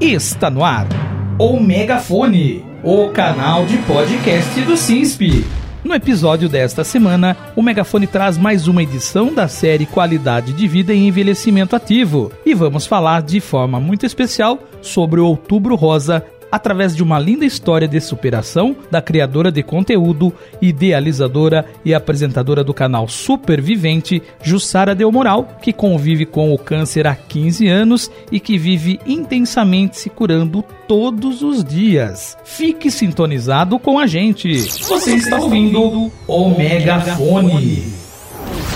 está no ar. O Megafone, o canal de podcast do CISP. No episódio desta semana, o Megafone traz mais uma edição da série Qualidade de Vida e Envelhecimento Ativo. E vamos falar de forma muito especial sobre o Outubro Rosa através de uma linda história de superação da criadora de conteúdo, idealizadora e apresentadora do canal Supervivente, Jussara Del Moral, que convive com o câncer há 15 anos e que vive intensamente se curando todos os dias. Fique sintonizado com a gente. Você está ouvindo o Megafone.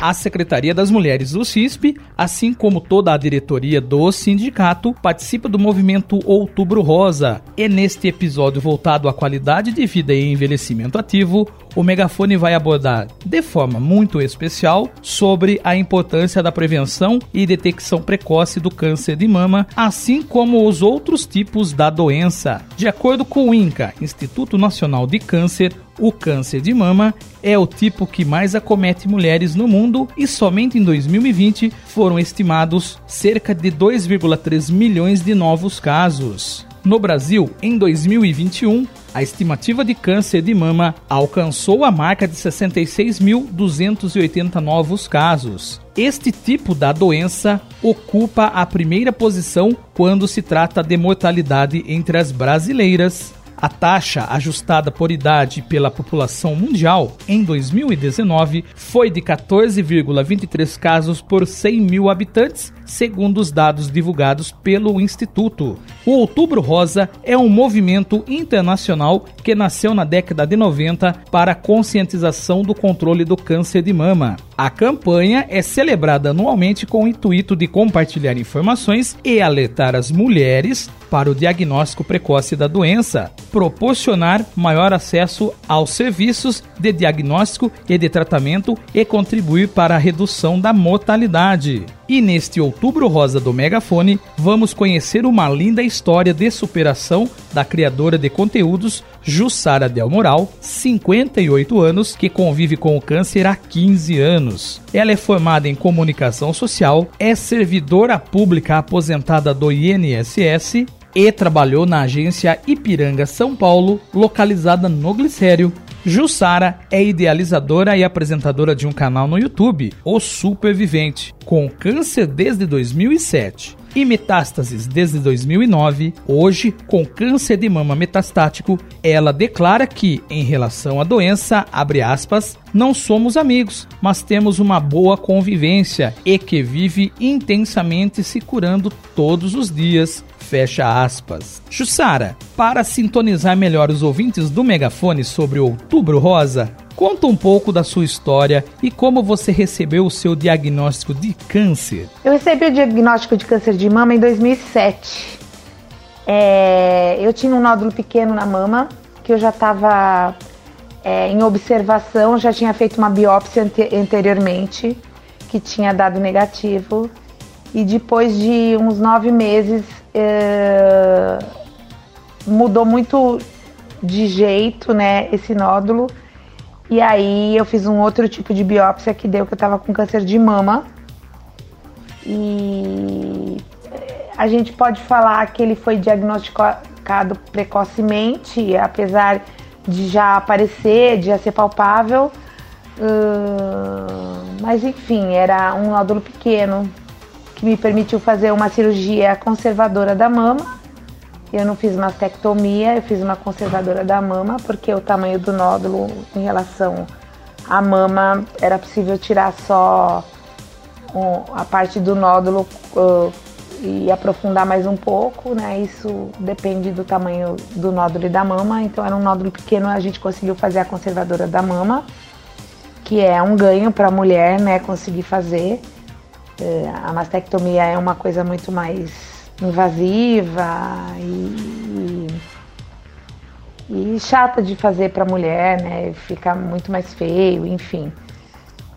A Secretaria das Mulheres do CISP, assim como toda a diretoria do sindicato, participa do movimento Outubro Rosa. E neste episódio voltado à qualidade de vida e envelhecimento ativo, o megafone vai abordar de forma muito especial sobre a importância da prevenção e detecção precoce do câncer de mama, assim como os outros tipos da doença. De acordo com o INCA, Instituto Nacional de Câncer, o câncer de mama é o tipo que mais acomete mulheres no mundo e somente em 2020 foram estimados cerca de 2,3 milhões de novos casos. No Brasil, em 2021, a estimativa de câncer de mama alcançou a marca de 66.280 novos casos. Este tipo da doença ocupa a primeira posição quando se trata de mortalidade entre as brasileiras a taxa ajustada por idade pela população mundial em 2019 foi de 14,23 casos por 100 mil habitantes, segundo os dados divulgados pelo Instituto. O Outubro Rosa é um movimento internacional que nasceu na década de 90 para a conscientização do controle do câncer de mama. A campanha é celebrada anualmente com o intuito de compartilhar informações e alertar as mulheres para o diagnóstico precoce da doença, proporcionar maior acesso aos serviços de diagnóstico e de tratamento e contribuir para a redução da mortalidade. E neste Outubro Rosa do Megafone, vamos conhecer uma linda história de superação da criadora de conteúdos Jussara Del Moral, 58 anos, que convive com o câncer há 15 anos. Ela é formada em comunicação social, é servidora pública aposentada do INSS e trabalhou na agência Ipiranga São Paulo, localizada no Glicério, Jussara é idealizadora e apresentadora de um canal no YouTube, O Supervivente, com câncer desde 2007 e metástases desde 2009, hoje, com câncer de mama metastático, ela declara que, em relação à doença, aspas, não somos amigos, mas temos uma boa convivência e que vive intensamente se curando todos os dias. Fecha aspas. Jussara, para sintonizar melhor os ouvintes do Megafone sobre o Outubro Rosa, Conta um pouco da sua história e como você recebeu o seu diagnóstico de câncer. Eu recebi o diagnóstico de câncer de mama em 2007. É, eu tinha um nódulo pequeno na mama, que eu já estava é, em observação, já tinha feito uma biópsia anteriormente, que tinha dado negativo. E depois de uns nove meses, é, mudou muito de jeito, né, esse nódulo e aí eu fiz um outro tipo de biópsia que deu que eu tava com câncer de mama. E a gente pode falar que ele foi diagnosticado precocemente, apesar de já aparecer, de já ser palpável. Uh, mas enfim, era um nódulo pequeno que me permitiu fazer uma cirurgia conservadora da mama eu não fiz mastectomia, eu fiz uma conservadora da mama, porque o tamanho do nódulo em relação à mama era possível tirar só a parte do nódulo uh, e aprofundar mais um pouco, né? Isso depende do tamanho do nódulo e da mama. Então era um nódulo pequeno, a gente conseguiu fazer a conservadora da mama, que é um ganho para a mulher, né? Conseguir fazer. Uh, a mastectomia é uma coisa muito mais invasiva e, e, e chata de fazer para mulher, né? Fica muito mais feio, enfim.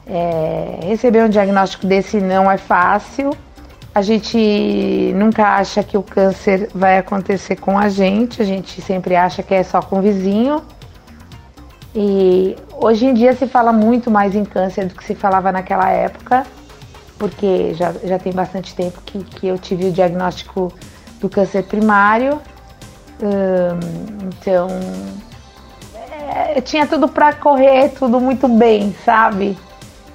É, receber um diagnóstico desse não é fácil. A gente nunca acha que o câncer vai acontecer com a gente, a gente sempre acha que é só com o vizinho. E hoje em dia se fala muito mais em câncer do que se falava naquela época porque já, já tem bastante tempo que, que eu tive o diagnóstico do câncer primário. então, é, tinha tudo para correr, tudo muito bem, sabe?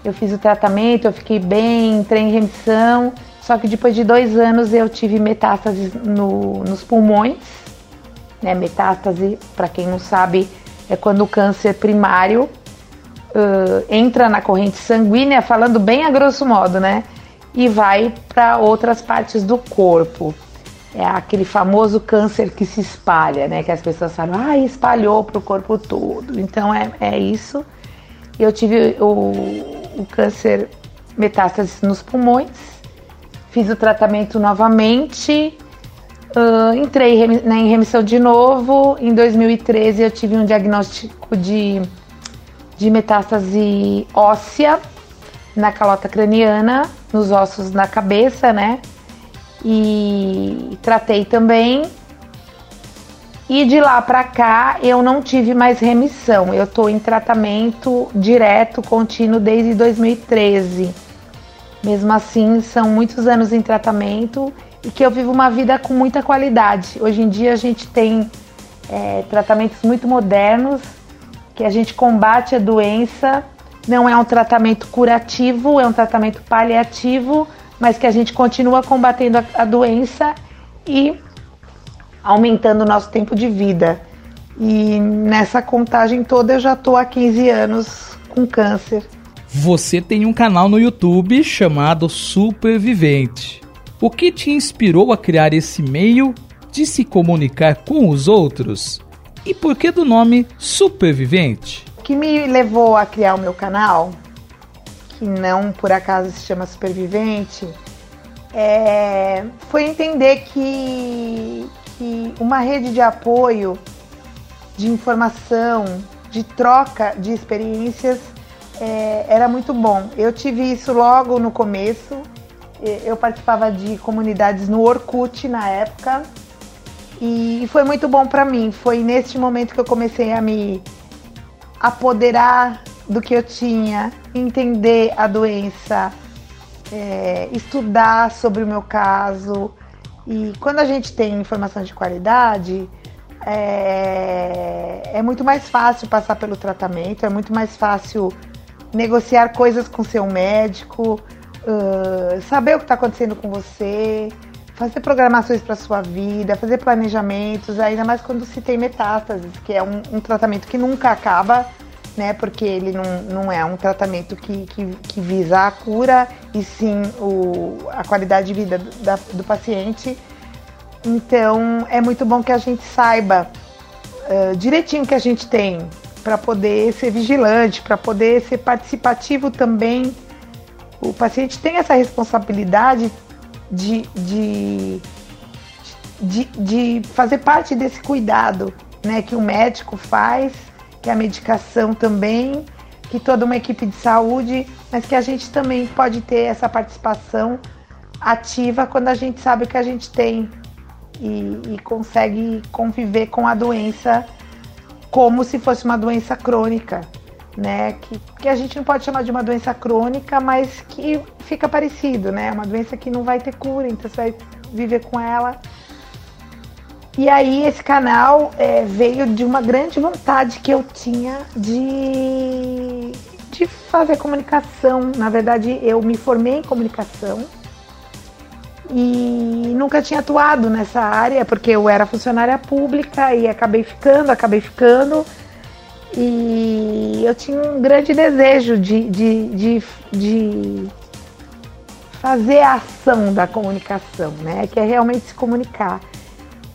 Eu fiz o tratamento, eu fiquei bem, entrei em remissão. Só que depois de dois anos eu tive metástase no, nos pulmões. Né? Metástase, para quem não sabe, é quando o câncer primário uh, entra na corrente sanguínea, falando bem a grosso modo, né? E vai para outras partes do corpo. É aquele famoso câncer que se espalha, né? Que as pessoas falam, ah, espalhou para o corpo todo. Então é, é isso. Eu tive o, o câncer metástase nos pulmões, fiz o tratamento novamente, uh, entrei em remissão de novo. Em 2013 eu tive um diagnóstico de, de metástase óssea na calota craniana, nos ossos na cabeça, né? e tratei também. E de lá para cá eu não tive mais remissão. Eu estou em tratamento direto, contínuo desde 2013. Mesmo assim, são muitos anos em tratamento e que eu vivo uma vida com muita qualidade. Hoje em dia a gente tem é, tratamentos muito modernos que a gente combate a doença. Não é um tratamento curativo, é um tratamento paliativo mas que a gente continua combatendo a, a doença e aumentando o nosso tempo de vida. E nessa contagem toda eu já estou há 15 anos com câncer. Você tem um canal no YouTube chamado Supervivente. O que te inspirou a criar esse meio de se comunicar com os outros? E por que do nome Supervivente? O que me levou a criar o meu canal que não por acaso se chama Supervivente, é, foi entender que, que uma rede de apoio, de informação, de troca de experiências é, era muito bom. Eu tive isso logo no começo. Eu participava de comunidades no Orkut na época e foi muito bom para mim. Foi neste momento que eu comecei a me apoderar do que eu tinha, entender a doença, é, estudar sobre o meu caso. E quando a gente tem informação de qualidade, é, é muito mais fácil passar pelo tratamento, é muito mais fácil negociar coisas com seu médico, uh, saber o que está acontecendo com você, fazer programações para sua vida, fazer planejamentos, ainda mais quando se tem metástases, que é um, um tratamento que nunca acaba né? Porque ele não, não é um tratamento que, que, que visa a cura e sim o, a qualidade de vida do, da, do paciente. Então é muito bom que a gente saiba uh, direitinho o que a gente tem para poder ser vigilante, para poder ser participativo também. O paciente tem essa responsabilidade de, de, de, de fazer parte desse cuidado né, que o médico faz que a medicação também, que toda uma equipe de saúde, mas que a gente também pode ter essa participação ativa quando a gente sabe o que a gente tem e, e consegue conviver com a doença como se fosse uma doença crônica, né? Que, que a gente não pode chamar de uma doença crônica, mas que fica parecido, né? Uma doença que não vai ter cura, então você vai viver com ela e aí esse canal é, veio de uma grande vontade que eu tinha de, de fazer comunicação. Na verdade, eu me formei em comunicação e nunca tinha atuado nessa área porque eu era funcionária pública e acabei ficando, acabei ficando. E eu tinha um grande desejo de, de, de, de fazer a ação da comunicação, né? Que é realmente se comunicar.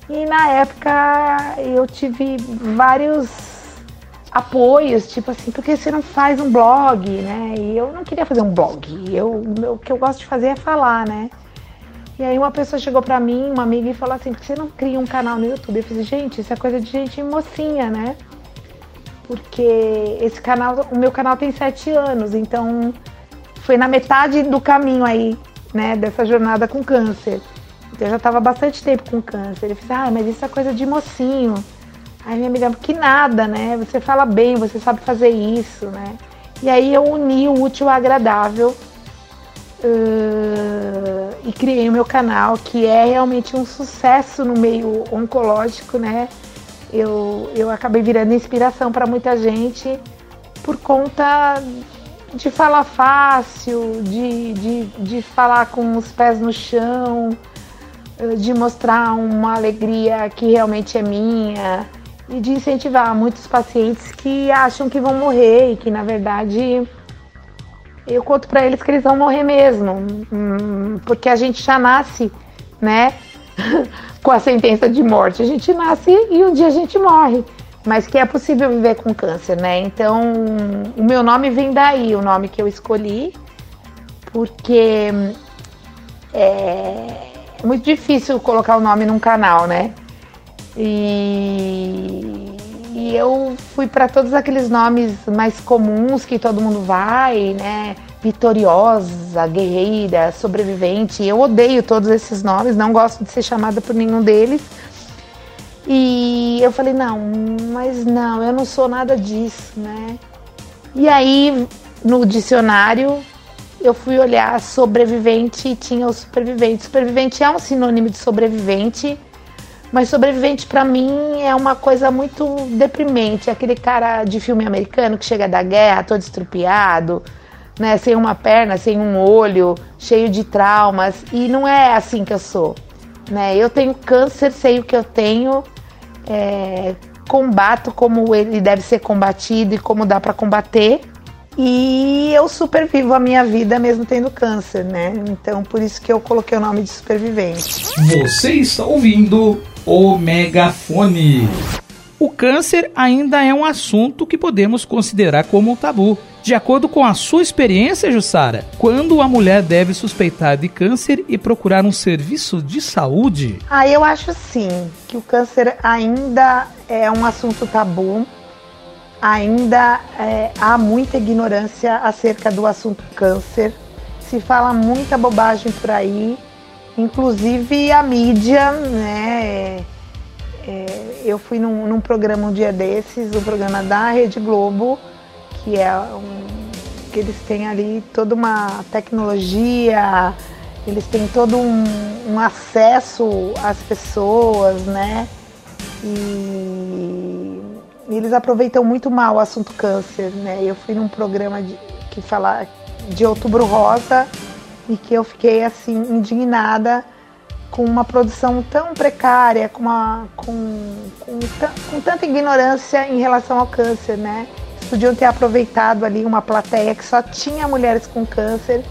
E na época eu tive vários apoios, tipo assim, porque você não faz um blog, né? E eu não queria fazer um blog. Eu, o que eu gosto de fazer é falar, né? E aí uma pessoa chegou pra mim, uma amiga, e falou assim, por que você não cria um canal no YouTube? Eu falei, gente, isso é coisa de gente mocinha, né? Porque esse canal, o meu canal tem sete anos, então foi na metade do caminho aí, né, dessa jornada com câncer. Eu já estava bastante tempo com câncer. Ele disse, ah, mas isso é coisa de mocinho. Aí minha amiga, que nada, né? Você fala bem, você sabe fazer isso, né? E aí eu uni o útil ao agradável. Uh, e criei o meu canal, que é realmente um sucesso no meio oncológico, né? Eu, eu acabei virando inspiração para muita gente por conta de falar fácil, de, de, de falar com os pés no chão, de mostrar uma alegria que realmente é minha e de incentivar muitos pacientes que acham que vão morrer e que na verdade eu conto para eles que eles vão morrer mesmo, hum, porque a gente já nasce, né, com a sentença de morte. A gente nasce e um dia a gente morre, mas que é possível viver com câncer, né? Então, o meu nome vem daí, o nome que eu escolhi, porque é, é muito difícil colocar o nome num canal, né? E, e eu fui para todos aqueles nomes mais comuns que todo mundo vai, né? Vitoriosa, guerreira, sobrevivente. Eu odeio todos esses nomes, não gosto de ser chamada por nenhum deles. E eu falei, não, mas não, eu não sou nada disso, né? E aí, no dicionário, eu fui olhar sobrevivente e tinha o supervivente. Supervivente é um sinônimo de sobrevivente mas sobrevivente para mim é uma coisa muito deprimente. Aquele cara de filme americano que chega da guerra todo estrupiado, né, sem uma perna, sem um olho, cheio de traumas. E não é assim que eu sou. Né? Eu tenho câncer, sei o que eu tenho, é, combato como ele deve ser combatido e como dá para combater. E eu supervivo a minha vida mesmo tendo câncer, né? Então por isso que eu coloquei o nome de supervivente. Você está ouvindo o megafone. O câncer ainda é um assunto que podemos considerar como um tabu. De acordo com a sua experiência, Jussara, quando a mulher deve suspeitar de câncer e procurar um serviço de saúde? Ah, eu acho sim que o câncer ainda é um assunto tabu. Ainda é, há muita ignorância acerca do assunto câncer. Se fala muita bobagem por aí Inclusive a mídia, né? É, eu fui num, num, programa um dia desses, um programa da Rede Globo, que é um, que eles têm ali toda uma tecnologia, eles têm todo um, um acesso às pessoas, né? E, e, eles aproveitam muito mal o assunto câncer, né? Eu fui num programa de, que fala de Outubro Rosa e que eu fiquei assim indignada com uma produção tão precária, com, uma, com, com, com tanta ignorância em relação ao câncer, né? Podiam ter aproveitado ali uma plateia que só tinha mulheres com câncer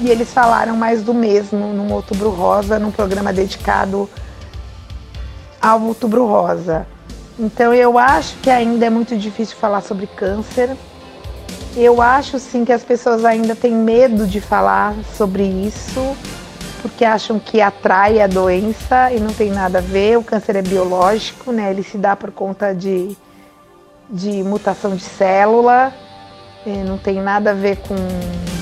e eles falaram mais do mesmo no Outubro Rosa, num programa dedicado ao Outubro Rosa. Então eu acho que ainda é muito difícil falar sobre câncer, eu acho sim que as pessoas ainda têm medo de falar sobre isso, porque acham que atrai a doença e não tem nada a ver. O câncer é biológico, né? Ele se dá por conta de, de mutação de célula, não tem nada a ver com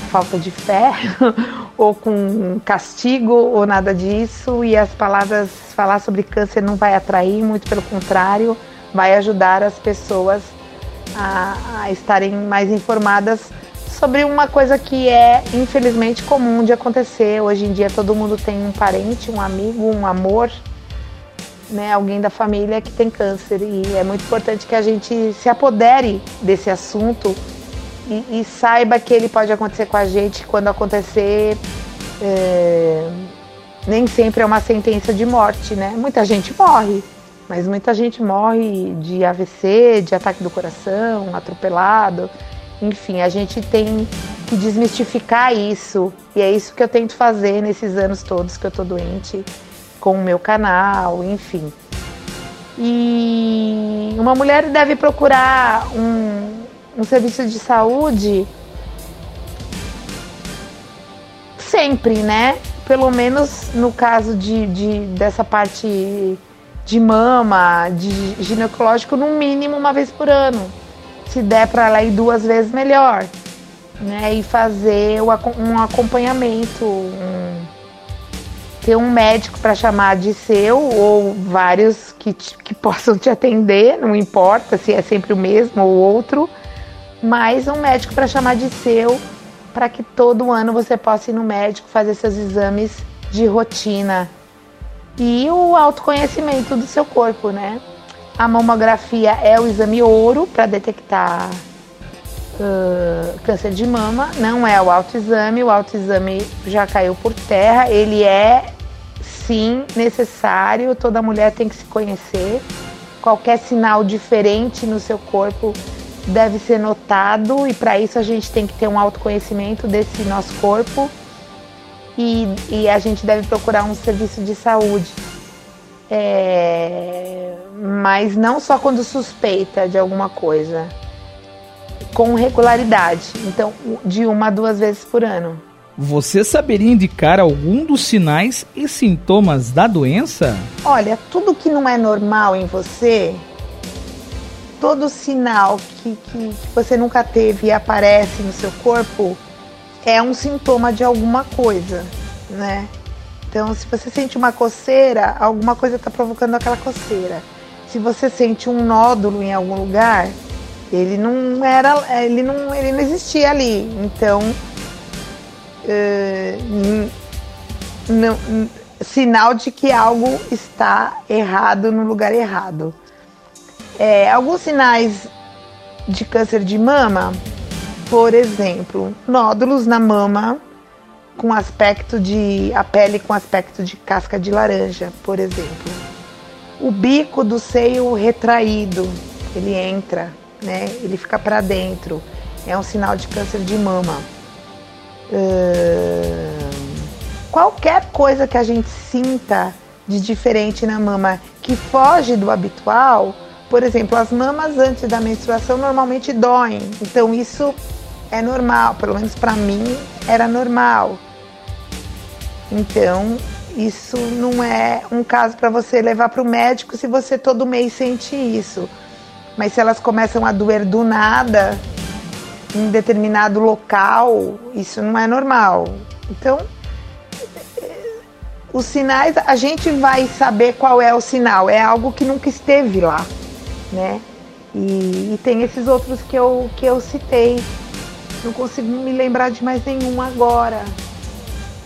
falta de fé ou com castigo ou nada disso. E as palavras falar sobre câncer não vai atrair, muito pelo contrário, vai ajudar as pessoas a, a estarem mais informadas sobre uma coisa que é infelizmente comum de acontecer. Hoje em dia todo mundo tem um parente, um amigo, um amor, né, alguém da família que tem câncer e é muito importante que a gente se apodere desse assunto e, e saiba que ele pode acontecer com a gente quando acontecer. É, nem sempre é uma sentença de morte, né? Muita gente morre, mas muita gente morre de AVC, de ataque do coração, atropelado. Enfim, a gente tem que desmistificar isso. E é isso que eu tento fazer nesses anos todos que eu tô doente, com o meu canal, enfim. E uma mulher deve procurar um, um serviço de saúde sempre, né? Pelo menos no caso de, de dessa parte de mama, de ginecológico, no mínimo uma vez por ano. Se der para ela ir duas vezes, melhor. Né? E fazer um acompanhamento, um, ter um médico para chamar de seu ou vários que, que possam te atender, não importa se é sempre o mesmo ou outro, mas um médico para chamar de seu, para que todo ano você possa ir no médico fazer seus exames de rotina e o autoconhecimento do seu corpo, né? A mamografia é o exame ouro para detectar uh, câncer de mama, não é o autoexame, o autoexame já caiu por terra, ele é sim necessário, toda mulher tem que se conhecer. Qualquer sinal diferente no seu corpo deve ser notado. E para isso a gente tem que ter um autoconhecimento desse nosso corpo. E, e a gente deve procurar um serviço de saúde. É, mas não só quando suspeita de alguma coisa, com regularidade. Então, de uma a duas vezes por ano. Você saberia indicar algum dos sinais e sintomas da doença? Olha, tudo que não é normal em você, todo sinal que, que você nunca teve e aparece no seu corpo, é um sintoma de alguma coisa, né? Então, se você sente uma coceira, alguma coisa está provocando aquela coceira. Se você sente um nódulo em algum lugar, ele não era, ele não, ele não existia ali. Então, uh, sinal de que algo está errado no lugar errado. É, alguns sinais de câncer de mama por exemplo, nódulos na mama com aspecto de a pele com aspecto de casca de laranja, por exemplo. O bico do seio retraído, ele entra, né? Ele fica para dentro. É um sinal de câncer de mama. Qualquer coisa que a gente sinta de diferente na mama que foge do habitual, por exemplo, as mamas antes da menstruação normalmente doem. Então isso é normal, pelo menos para mim era normal. Então, isso não é um caso para você levar para o médico se você todo mês sente isso. Mas se elas começam a doer do nada, em determinado local, isso não é normal. Então, os sinais, a gente vai saber qual é o sinal. É algo que nunca esteve lá, né? E, e tem esses outros que eu, que eu citei. Não consigo me lembrar de mais nenhum agora.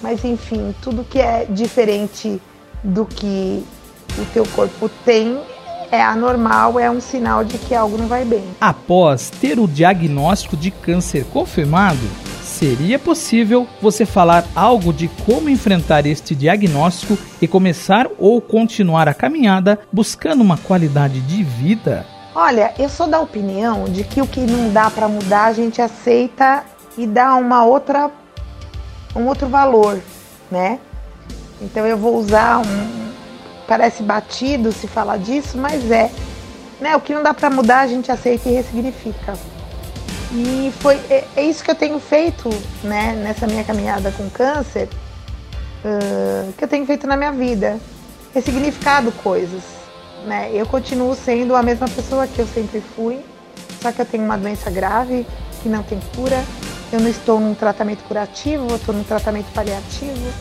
Mas enfim, tudo que é diferente do que o teu corpo tem é anormal, é um sinal de que algo não vai bem. Após ter o diagnóstico de câncer confirmado, seria possível você falar algo de como enfrentar este diagnóstico e começar ou continuar a caminhada buscando uma qualidade de vida? Olha, eu sou da opinião de que o que não dá para mudar a gente aceita e dá uma outra um outro valor, né? Então eu vou usar um parece batido se falar disso, mas é, né? O que não dá para mudar a gente aceita e ressignifica. E foi é, é, isso que eu tenho feito, né? Nessa minha caminhada com câncer, uh, que eu tenho feito na minha vida, ressignificado coisas né? Eu continuo sendo a mesma pessoa que eu sempre fui, só que eu tenho uma doença grave que não tem cura. Eu não estou num tratamento curativo, eu estou num tratamento paliativo.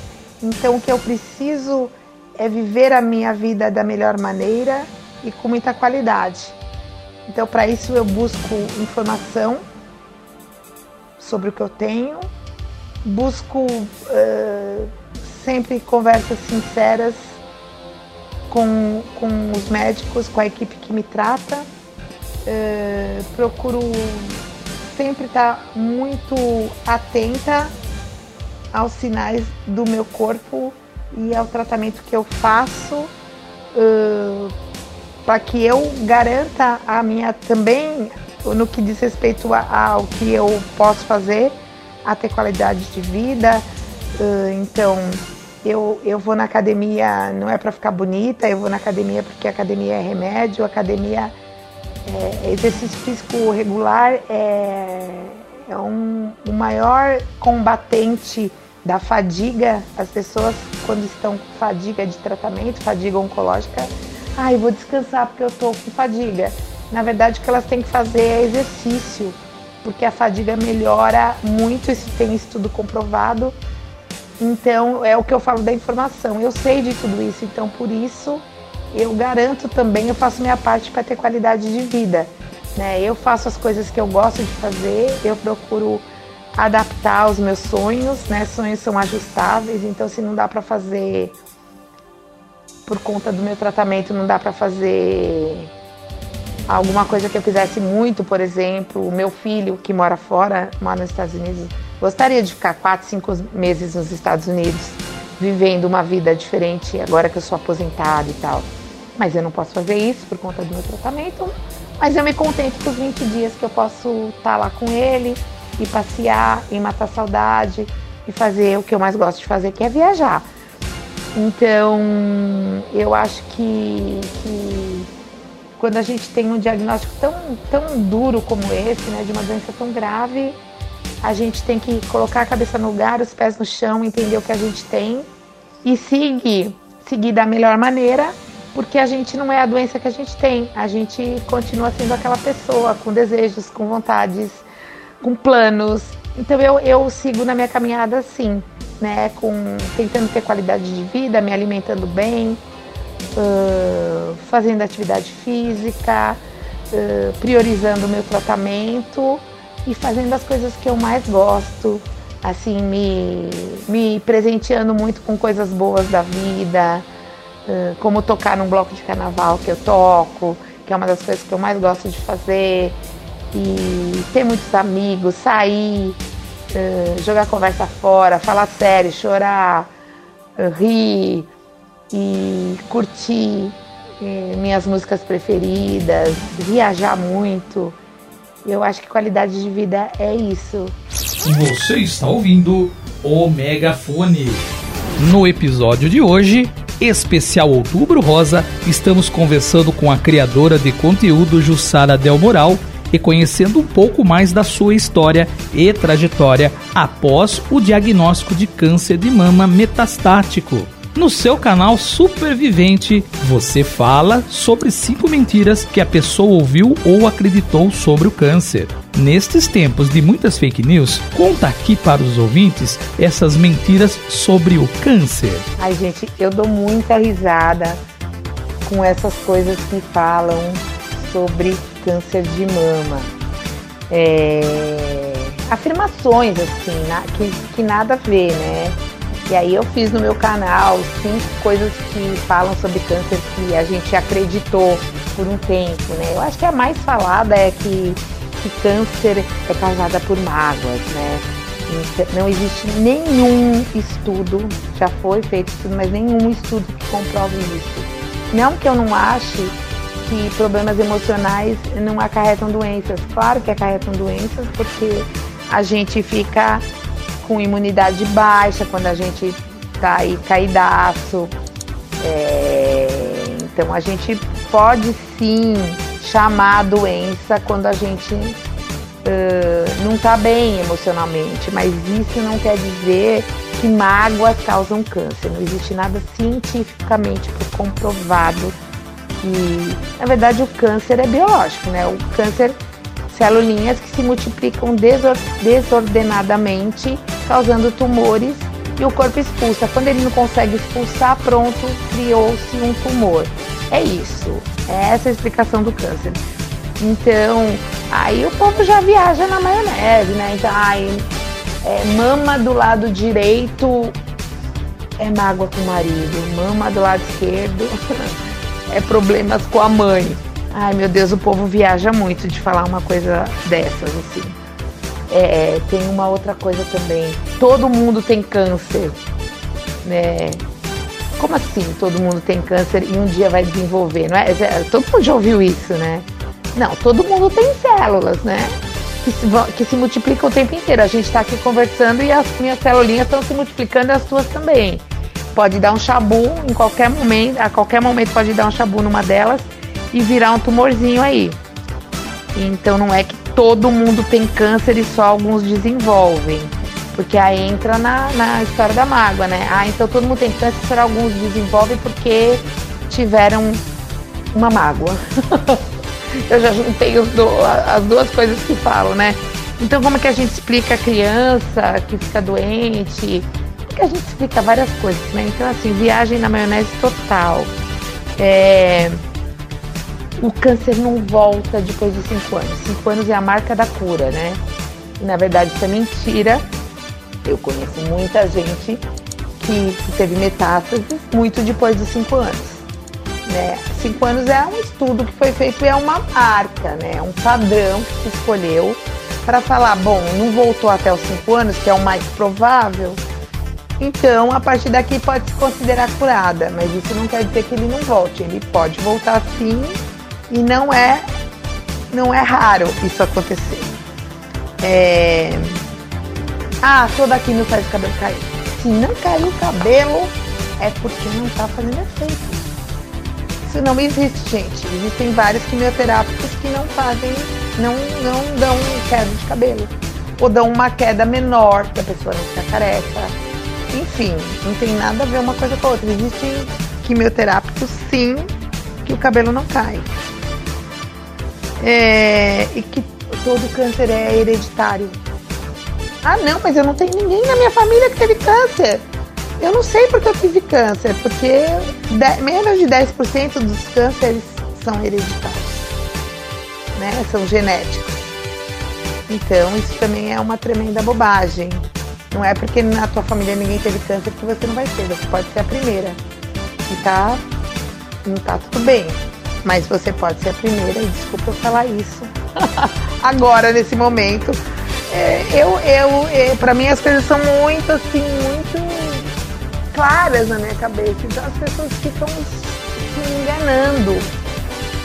Então o que eu preciso é viver a minha vida da melhor maneira e com muita qualidade. Então para isso eu busco informação sobre o que eu tenho, busco uh, sempre conversas sinceras com, com os médicos, com a equipe que me trata. É, procuro sempre estar muito atenta aos sinais do meu corpo e ao tratamento que eu faço uh, para que eu garanta a minha também no que diz respeito ao que eu posso fazer a ter qualidade de vida uh, então eu, eu vou na academia não é para ficar bonita, eu vou na academia porque academia é remédio, academia é, exercício físico regular é, é um, o maior combatente da fadiga. As pessoas quando estão com fadiga de tratamento, fadiga oncológica, ai, ah, vou descansar porque eu tô com fadiga. Na verdade, o que elas têm que fazer é exercício, porque a fadiga melhora muito, isso tem estudo comprovado então, é o que eu falo da informação. Eu sei de tudo isso, então por isso eu garanto também, eu faço minha parte para ter qualidade de vida. Né? Eu faço as coisas que eu gosto de fazer, eu procuro adaptar os meus sonhos, né? Sonhos são ajustáveis, então se não dá para fazer por conta do meu tratamento, não dá para fazer alguma coisa que eu quisesse muito, por exemplo, o meu filho que mora fora, mora nos Estados Unidos, gostaria de ficar quatro, cinco meses nos Estados Unidos, vivendo uma vida diferente agora que eu sou aposentada e tal. Mas eu não posso fazer isso por conta do meu tratamento. Mas eu me contento com os 20 dias que eu posso estar lá com ele e passear e matar saudade e fazer o que eu mais gosto de fazer, que é viajar. Então, eu acho que, que quando a gente tem um diagnóstico tão, tão duro como esse, né, de uma doença tão grave, a gente tem que colocar a cabeça no lugar, os pés no chão, entender o que a gente tem e seguir, seguir da melhor maneira, porque a gente não é a doença que a gente tem, a gente continua sendo aquela pessoa com desejos, com vontades, com planos. Então eu, eu sigo na minha caminhada assim, né, com tentando ter qualidade de vida, me alimentando bem, uh, fazendo atividade física, uh, priorizando o meu tratamento e fazendo as coisas que eu mais gosto, assim, me, me presenteando muito com coisas boas da vida, como tocar num bloco de carnaval que eu toco, que é uma das coisas que eu mais gosto de fazer, e ter muitos amigos, sair, jogar conversa fora, falar sério, chorar, rir e curtir minhas músicas preferidas, viajar muito. Eu acho que qualidade de vida é isso. Você está ouvindo o Megafone. No episódio de hoje, especial Outubro Rosa, estamos conversando com a criadora de conteúdo Jussara Del Moral e conhecendo um pouco mais da sua história e trajetória após o diagnóstico de câncer de mama metastático. No seu canal Supervivente, você fala sobre cinco mentiras que a pessoa ouviu ou acreditou sobre o câncer. Nestes tempos de muitas fake news, conta aqui para os ouvintes essas mentiras sobre o câncer. Ai, gente, eu dou muita risada com essas coisas que falam sobre câncer de mama. É... Afirmações, assim, que, que nada a ver, né? E aí eu fiz no meu canal cinco coisas que falam sobre câncer que a gente acreditou por um tempo, né? Eu acho que a mais falada é que, que câncer é causada por mágoas, né? Não existe nenhum estudo, já foi feito estudo, mas nenhum estudo que comprove isso. Não que eu não ache que problemas emocionais não acarretam doenças. Claro que acarretam doenças, porque a gente fica com imunidade baixa, quando a gente tá aí caidaço. É, então a gente pode sim chamar a doença quando a gente uh, não está bem emocionalmente, mas isso não quer dizer que mágoas causam câncer. Não existe nada cientificamente comprovado que, na verdade, o câncer é biológico, né? O câncer, celulinhas que se multiplicam desordenadamente causando tumores e o corpo expulsa. Quando ele não consegue expulsar, pronto, criou-se um tumor. É isso. É essa a explicação do câncer. Então, aí o povo já viaja na maionese, né? Então, ai, é, mama do lado direito é mágoa com o marido, mama do lado esquerdo é problemas com a mãe. Ai meu Deus, o povo viaja muito de falar uma coisa dessas, assim. É, tem uma outra coisa também. Todo mundo tem câncer, né? Como assim todo mundo tem câncer e um dia vai desenvolver? Não é? é todo mundo já ouviu isso, né? Não, todo mundo tem células, né? Que se, que se multiplicam o tempo inteiro. A gente está aqui conversando e as minhas celulinhas estão se multiplicando e as suas também. Pode dar um chabu em qualquer momento, a qualquer momento pode dar um chabu numa delas e virar um tumorzinho aí. Então não é que todo mundo tem câncer e só alguns desenvolvem. Porque aí entra na, na história da mágoa, né? Ah, então todo mundo tem câncer, só alguns desenvolvem porque tiveram uma mágoa. Eu já juntei do, as duas coisas que falam, né? Então como é que a gente explica a criança que fica doente? Como é que a gente explica várias coisas, né? Então assim, viagem na maionese total. É o câncer não volta depois de cinco anos. Cinco anos é a marca da cura, né? Na verdade, isso é mentira. Eu conheço muita gente que, teve metástases muito depois dos 5 anos. Né? Cinco anos é um estudo que foi feito e é uma marca, né? É um padrão que se escolheu para falar, bom, não voltou até os cinco anos, que é o mais provável, então a partir daqui pode se considerar curada, mas isso não quer dizer que ele não volte, ele pode voltar sim e não é não é raro isso acontecer. É... Ah, toda aqui não faz o cabelo cair. Se não cair o cabelo, é porque não está fazendo efeito. Isso não existe, gente. Existem vários quimioterápicos que não fazem, não, não dão queda de cabelo. Ou dão uma queda menor, que a pessoa não fica careca. Enfim, não tem nada a ver uma coisa com a outra. Existem quimioterápicos, sim, que o cabelo não cai. É, e que todo câncer é hereditário. Ah, não, mas eu não tenho ninguém na minha família que teve câncer. Eu não sei porque eu tive câncer, porque menos de 10% dos cânceres são hereditários, né? São genéticos. Então, isso também é uma tremenda bobagem. Não é porque na tua família ninguém teve câncer que você não vai ter, você pode ser a primeira. E tá, não tá tudo bem. Mas você pode ser a primeira, e desculpa eu falar isso. Agora, nesse momento. É, eu, eu, eu, pra mim as coisas são muito assim, muito claras na minha cabeça. Então as pessoas ficam se enganando.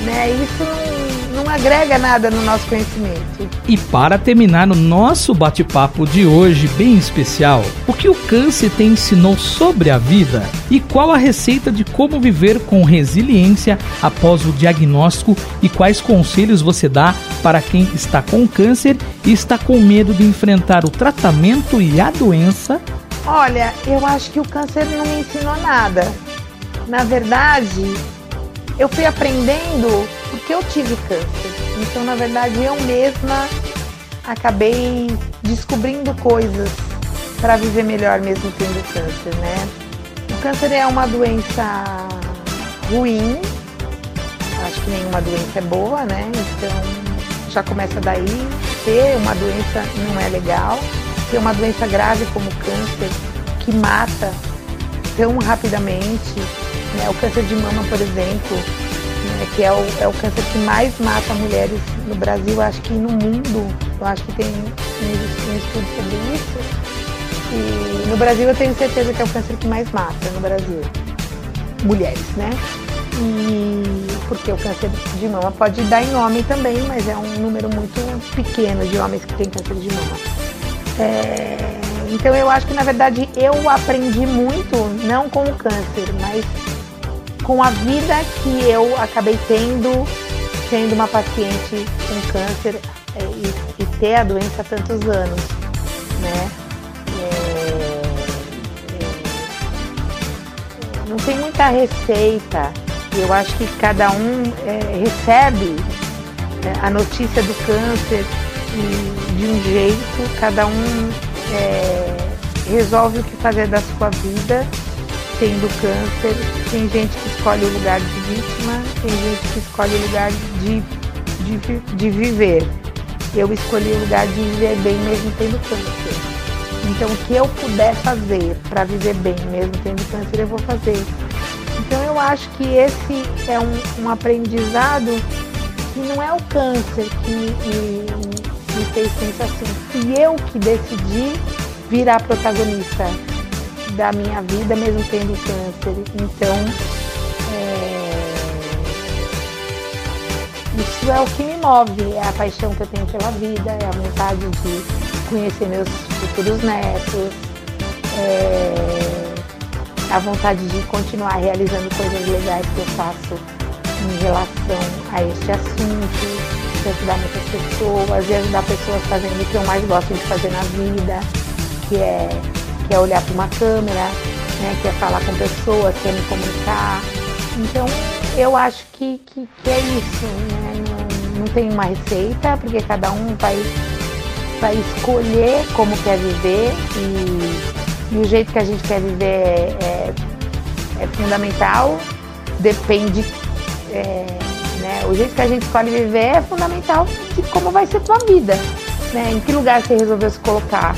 Né? Isso não, não agrega nada no nosso conhecimento. E para terminar o nosso bate-papo de hoje, bem especial, o que o câncer te ensinou sobre a vida e qual a receita de como viver com resiliência após o diagnóstico e quais conselhos você dá para quem está com câncer e está com medo de enfrentar o tratamento e a doença Olha, eu acho que o câncer não me ensinou nada. Na verdade, eu fui aprendendo porque eu tive câncer. Então, na verdade, eu mesma acabei descobrindo coisas para viver melhor mesmo tendo câncer, né? O câncer é uma doença ruim. Acho que nenhuma doença é boa, né? Então, já começa daí. Ter uma doença não é legal ter uma doença grave como o câncer, que mata tão rapidamente, né? o câncer de mama, por exemplo, né? que é o, é o câncer que mais mata mulheres no Brasil, acho que no mundo, eu acho que tem um, um estudo sobre isso. E no Brasil eu tenho certeza que é o câncer que mais mata no Brasil. Mulheres, né? E porque o câncer de mama pode dar em homem também, mas é um número muito pequeno de homens que têm câncer de mama. É, então eu acho que na verdade eu aprendi muito, não com o câncer, mas com a vida que eu acabei tendo, sendo uma paciente com câncer é, e, e, ter a doença há tantos anos, né? É, é, não tem muita receita. Eu acho que cada um é, recebe né, a notícia do câncer de um jeito, cada um é, resolve o que fazer da sua vida, tendo câncer. Tem gente que escolhe o lugar de vítima, tem gente que escolhe o lugar de, de, de viver. Eu escolhi o lugar de viver bem mesmo tendo câncer. Então, o que eu puder fazer para viver bem mesmo tendo câncer, eu vou fazer. Então, eu acho que esse é um, um aprendizado que não é o câncer que me, me fez pensar assim, fui eu que decidi virar protagonista da minha vida, mesmo tendo câncer. Então, é... isso é o que me move, é a paixão que eu tenho pela vida, é a vontade de conhecer meus futuros netos, é... a vontade de continuar realizando coisas legais que eu faço em relação a este assunto de ajudar muitas pessoas e ajudar pessoas fazendo o que eu mais gosto de fazer na vida, que é, que é olhar para uma câmera, né, que é falar com pessoas, que é me comunicar. Então eu acho que, que, que é isso, né? não, não tem uma receita, porque cada um vai, vai escolher como quer viver e, e o jeito que a gente quer viver é, é, é fundamental, depende. É, né? O jeito que a gente escolhe viver é fundamental de como vai ser tua vida. Né? Em que lugar você resolveu se colocar?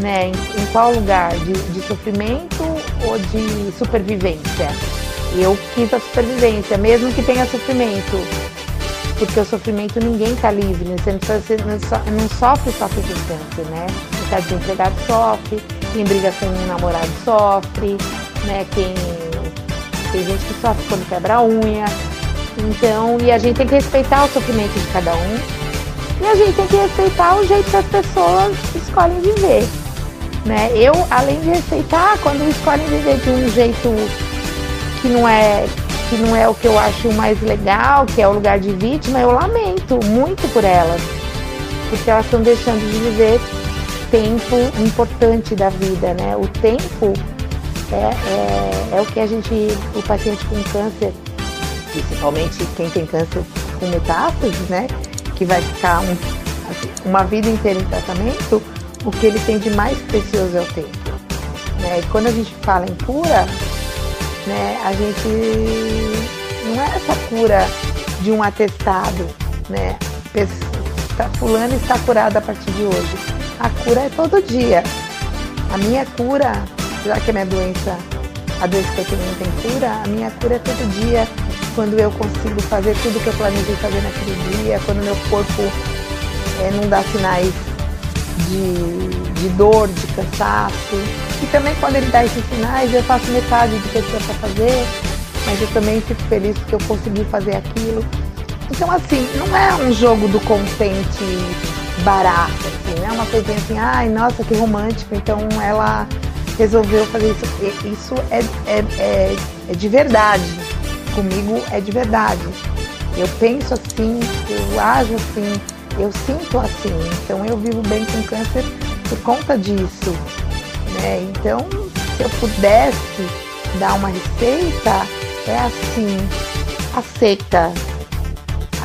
Né? Em, em qual lugar? De, de sofrimento ou de supervivência? Eu quis a supervivência, mesmo que tenha sofrimento. Porque o sofrimento ninguém está livre, né? você, não, você não, não sofre só por câncer, né? Quem está desempregado sofre, quem briga com um namorado sofre, né? Quem tem gente que sofre quando quebra a unha. Então, e a gente tem que respeitar o sofrimento de cada um. E a gente tem que respeitar o jeito que as pessoas escolhem viver. Né? Eu, além de respeitar, quando escolhem viver de um jeito que não é que não é o que eu acho mais legal, que é o lugar de vítima, eu lamento muito por elas. Porque elas estão deixando de viver tempo importante da vida, né? O tempo é, é, é o que a gente, o paciente com câncer, principalmente quem tem câncer com metástases, né? Que vai ficar um, uma vida inteira em tratamento, o que ele tem de mais precioso é o tempo. Né? E quando a gente fala em cura, né, a gente não é essa cura de um atestado, né? Tá, fulano está curado a partir de hoje. A cura é todo dia. A minha cura, já que a minha doença, a doença que eu tenho não tem cura, a minha cura é todo dia quando eu consigo fazer tudo que eu planejei fazer naquele dia, quando meu corpo é, não dá sinais de, de dor, de cansaço. E também quando ele dá esses sinais, eu faço metade do que eu tinha para fazer, mas eu também fico feliz porque eu consegui fazer aquilo. Então, assim, não é um jogo do contente barato, assim, não é uma coisinha assim, ai, nossa, que romântico, então ela resolveu fazer isso. Isso é, é, é, é de verdade. Comigo é de verdade. Eu penso assim, eu ajo assim, eu sinto assim. Então eu vivo bem com câncer por conta disso. Né? Então, se eu pudesse dar uma receita, é assim, aceita.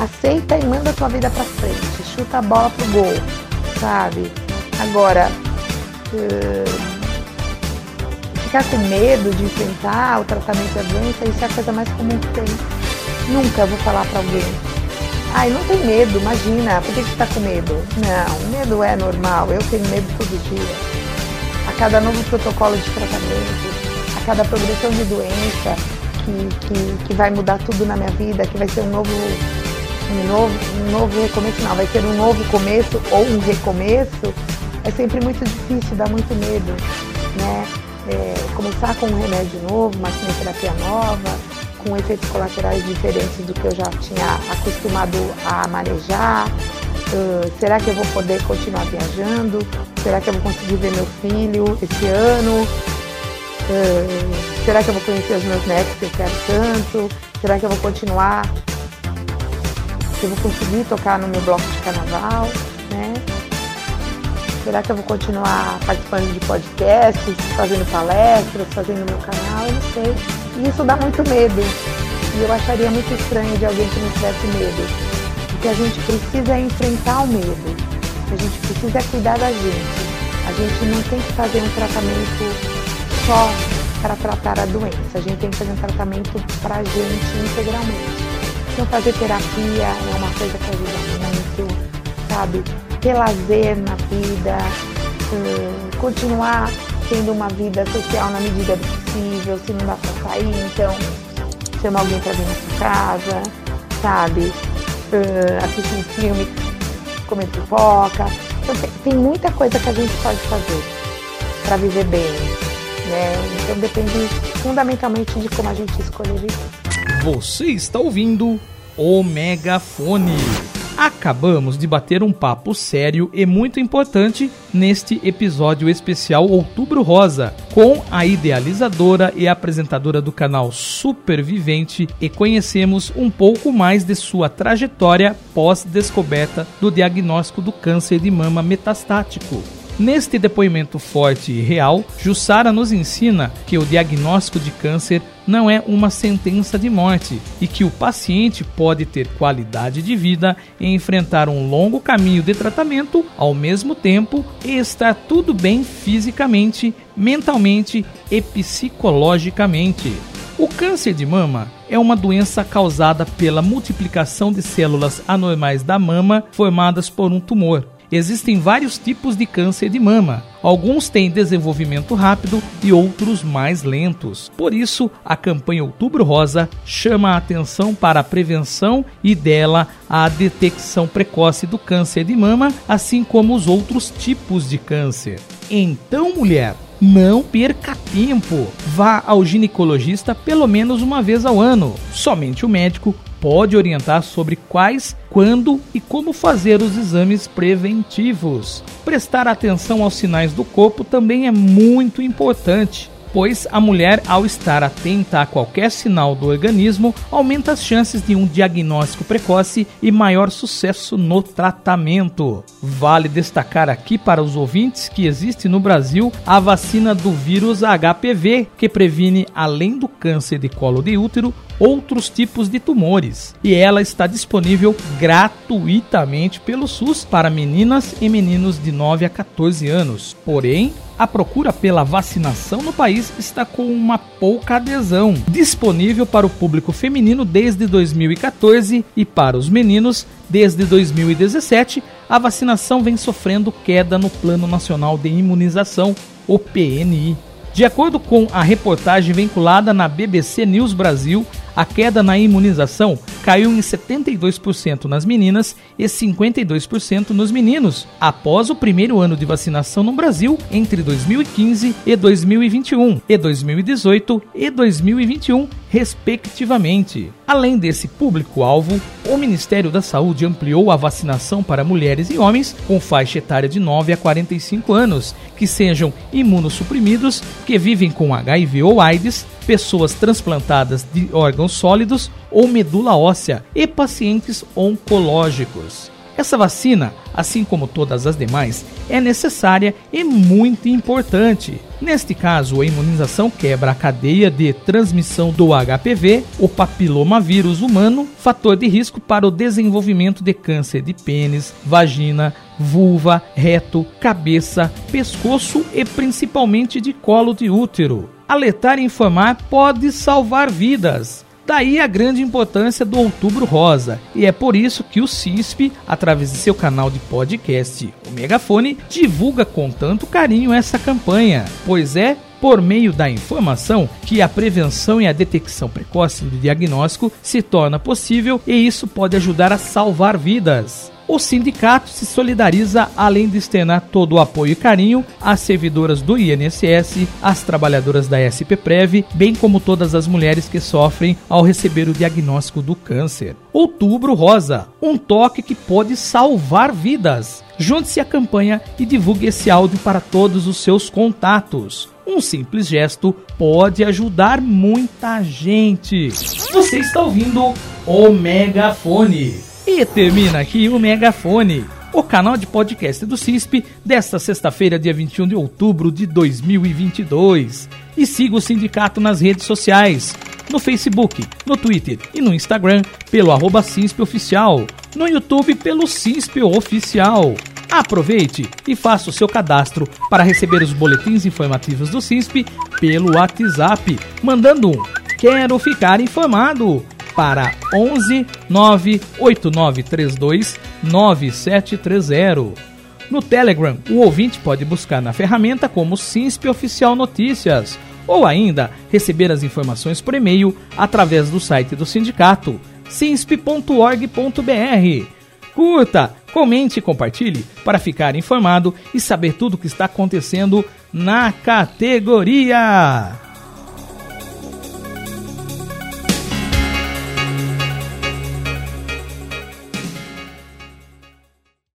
Aceita e manda a tua vida pra frente. Chuta a bola pro gol, sabe? Agora, uh, ficar com medo de enfrentar o tratamento da doença, isso é a coisa mais comum que tem. Nunca vou falar para alguém. Ai, não tem medo, imagina, por que você está com medo? Não, medo é normal, eu tenho medo todo dia. A cada novo protocolo de tratamento, a cada progressão de doença que, que, que vai mudar tudo na minha vida, que vai ser um novo, um novo, um novo recomeço, não, vai ser um novo começo ou um recomeço, é sempre muito difícil, dá muito medo, né? É, começar com um remédio novo, uma quimioterapia nova, com efeitos colaterais diferentes do que eu já tinha acostumado a manejar, Uh, será que eu vou poder continuar viajando? Será que eu vou conseguir ver meu filho esse ano? Uh, será que eu vou conhecer os meus netos que eu quero tanto? Será que eu vou continuar? Eu vou conseguir tocar no meu bloco de carnaval, né? Será que eu vou continuar participando de podcasts, fazendo palestras, fazendo meu canal? Eu não sei. E isso dá muito medo. E eu acharia muito estranho de alguém que não tivesse medo que a gente precisa enfrentar o medo, que a gente precisa cuidar da gente. A gente não tem que fazer um tratamento só para tratar a doença, a gente tem que fazer um tratamento para a gente integralmente. Então fazer terapia é uma coisa que ajuda muito, sabe? Ter lazer na vida, continuar tendo uma vida social na medida do possível, se não dá para sair, então chama alguém para vir na sua casa, sabe? uh, assistir um filme, comer pipoca. Então, tem, tem muita coisa que a gente pode fazer para viver bem. Né? Então depende fundamentalmente de como a gente escolher viver. Você está ouvindo o Megafone. Acabamos de bater um papo sério e muito importante neste episódio especial Outubro Rosa, com a idealizadora e apresentadora do canal Supervivente e conhecemos um pouco mais de sua trajetória pós-descoberta do diagnóstico do câncer de mama metastático. Neste depoimento forte e real, Jussara nos ensina que o diagnóstico de câncer não é uma sentença de morte e que o paciente pode ter qualidade de vida e enfrentar um longo caminho de tratamento ao mesmo tempo e estar tudo bem fisicamente, mentalmente e psicologicamente. O câncer de mama é uma doença causada pela multiplicação de células anormais da mama formadas por um tumor existem vários tipos de câncer de mama. Alguns têm desenvolvimento rápido e outros mais lentos. Por isso, a campanha Outubro Rosa chama a atenção para a prevenção e dela a detecção precoce do câncer de mama, assim como os outros tipos de câncer. Então, mulher, não perca tempo. Vá ao ginecologista pelo menos uma vez ao ano. Somente o médico pode orientar sobre quais, quando e como fazer os exames preventivos. Prestar atenção aos sinais do corpo também é muito importante pois a mulher, ao estar atenta a qualquer sinal do organismo, aumenta as chances de um diagnóstico precoce e maior sucesso no tratamento. Vale destacar aqui para os ouvintes que existe no Brasil a vacina do vírus HPV, que previne, além do câncer de colo de útero, outros tipos de tumores. E ela está disponível gratuitamente pelo SUS para meninas e meninos de 9 a 14 anos. Porém, a procura pela vacinação no país está com uma pouca adesão. Disponível para o público feminino desde 2014 e para os meninos desde 2017, a vacinação vem sofrendo queda no Plano Nacional de Imunização, o PNI. De acordo com a reportagem vinculada na BBC News Brasil, a queda na imunização caiu em 72% nas meninas e 52% nos meninos, após o primeiro ano de vacinação no Brasil entre 2015 e 2021, e 2018 e 2021, respectivamente. Além desse público-alvo, o Ministério da Saúde ampliou a vacinação para mulheres e homens com faixa etária de 9 a 45 anos, que sejam imunossuprimidos, que vivem com HIV ou AIDS, pessoas transplantadas de órgãos sólidos ou medula óssea e pacientes oncológicos. Essa vacina, assim como todas as demais, é necessária e muito importante. Neste caso, a imunização quebra a cadeia de transmissão do HPV, o papilomavírus humano, fator de risco para o desenvolvimento de câncer de pênis, vagina, vulva, reto, cabeça, pescoço e principalmente de colo de útero alertar e informar pode salvar vidas. Daí a grande importância do Outubro Rosa, e é por isso que o CISP, através de seu canal de podcast, o Megafone, divulga com tanto carinho essa campanha, pois é por meio da informação que a prevenção e a detecção precoce do diagnóstico se torna possível e isso pode ajudar a salvar vidas. O sindicato se solidariza, além de externar todo o apoio e carinho às servidoras do INSS, às trabalhadoras da SPPrev, bem como todas as mulheres que sofrem ao receber o diagnóstico do câncer. Outubro Rosa, um toque que pode salvar vidas. Junte-se à campanha e divulgue esse áudio para todos os seus contatos. Um simples gesto pode ajudar muita gente. Você está ouvindo o Megafone. E termina aqui o Megafone, o canal de podcast do CISP desta sexta-feira, dia 21 de outubro de 2022. E siga o sindicato nas redes sociais, no Facebook, no Twitter e no Instagram pelo arroba CISP Oficial, no YouTube pelo CISP Oficial. Aproveite e faça o seu cadastro para receber os boletins informativos do CISP pelo WhatsApp, mandando um Quero ficar informado para 11 98932 9730. No Telegram, o ouvinte pode buscar na ferramenta como SINSP Oficial Notícias ou ainda receber as informações por e-mail através do site do sindicato sinsp.org.br. Curta, comente e compartilhe para ficar informado e saber tudo o que está acontecendo na categoria.